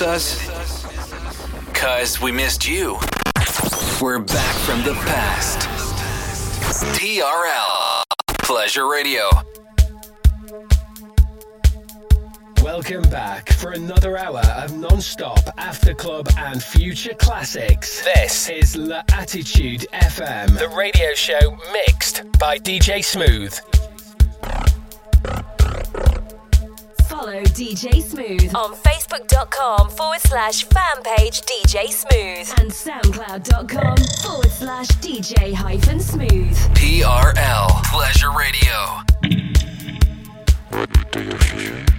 Us? Cause we missed you. We're back from the past. TRL Pleasure Radio. Welcome back for another hour of non-stop after club and future classics. This is La Attitude FM, the radio show mixed by DJ Smooth. Follow DJ Smooth on Facebook.com forward slash fan page DJ Smooth and SoundCloud.com forward slash DJ hyphen smooth. TRL Pleasure Radio. What do you feel?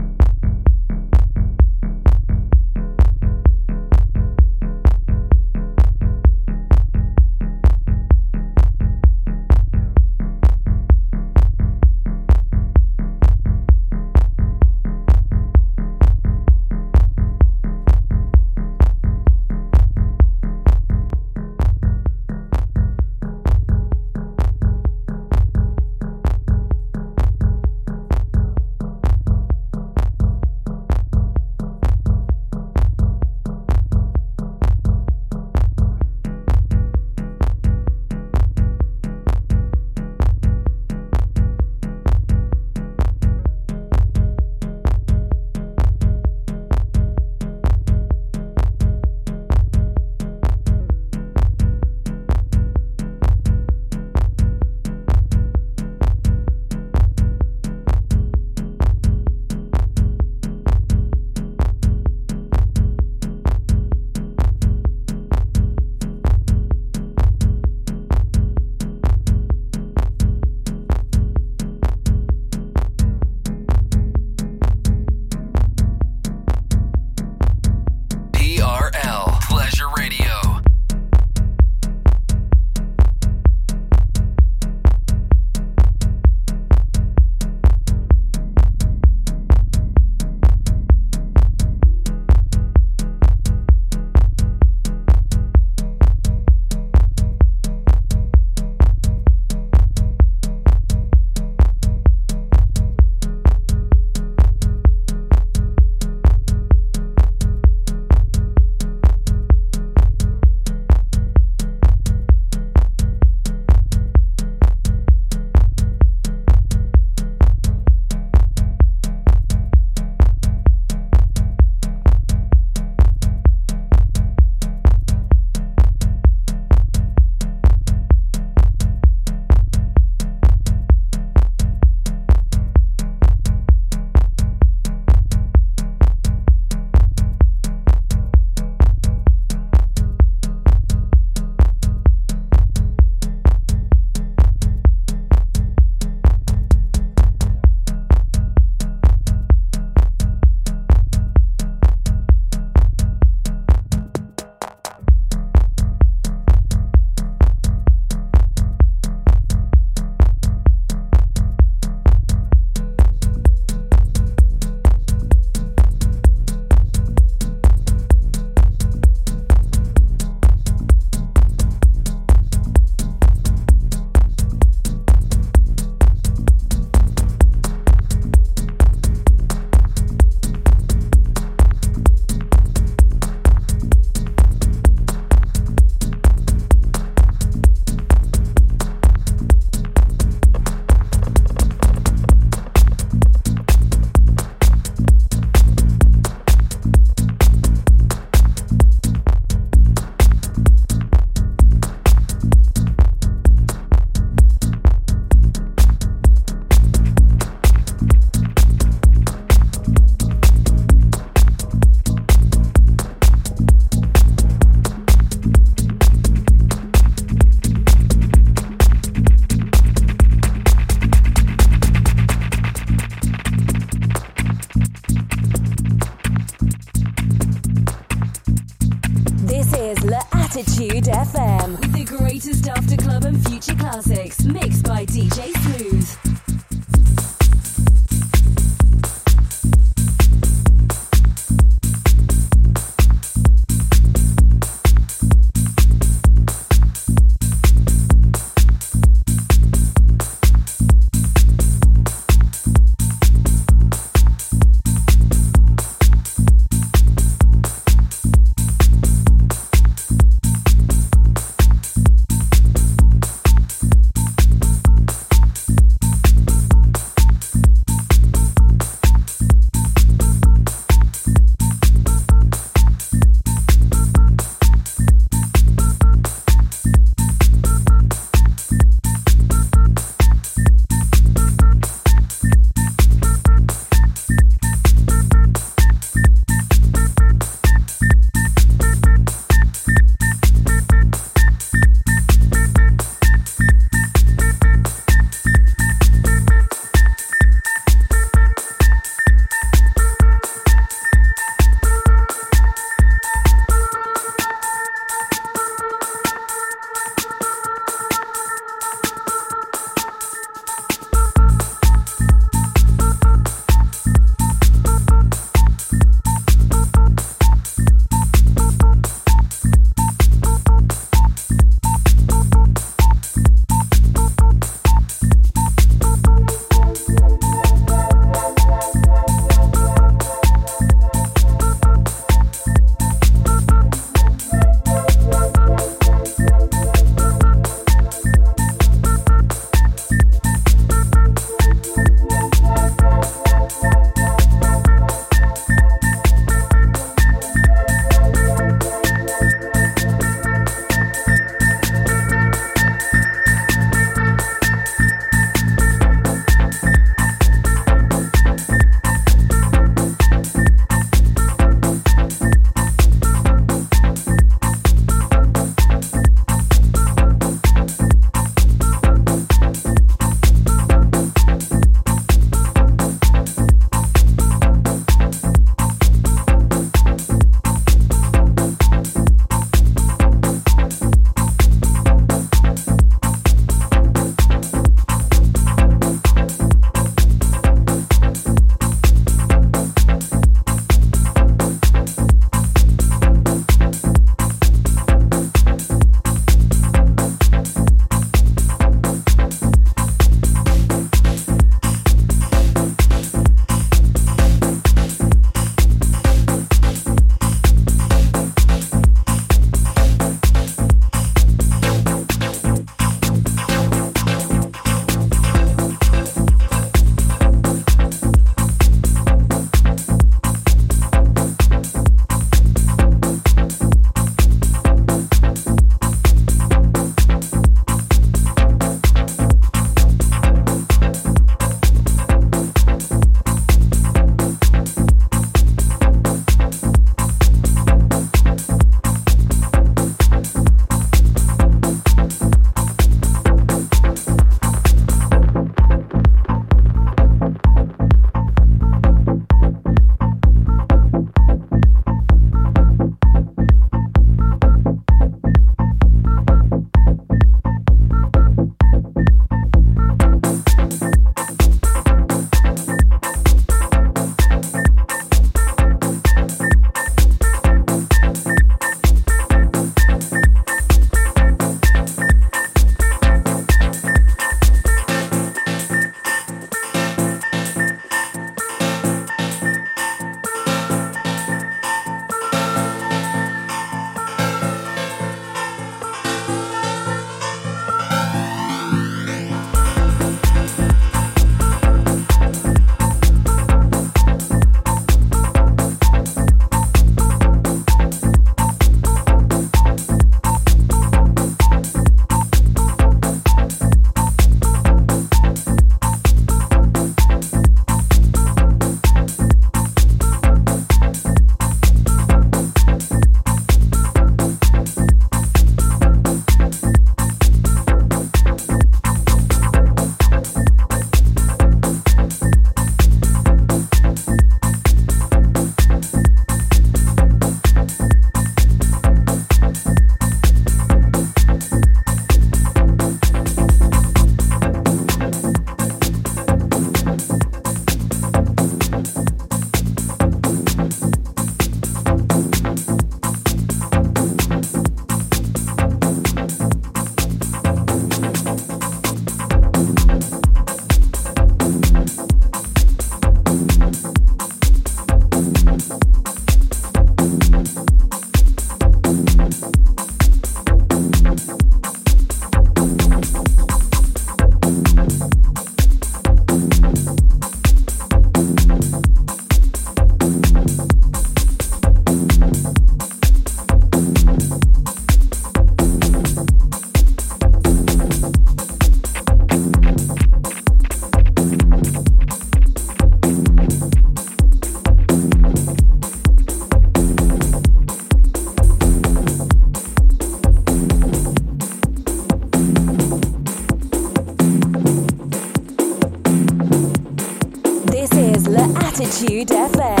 Mood FM.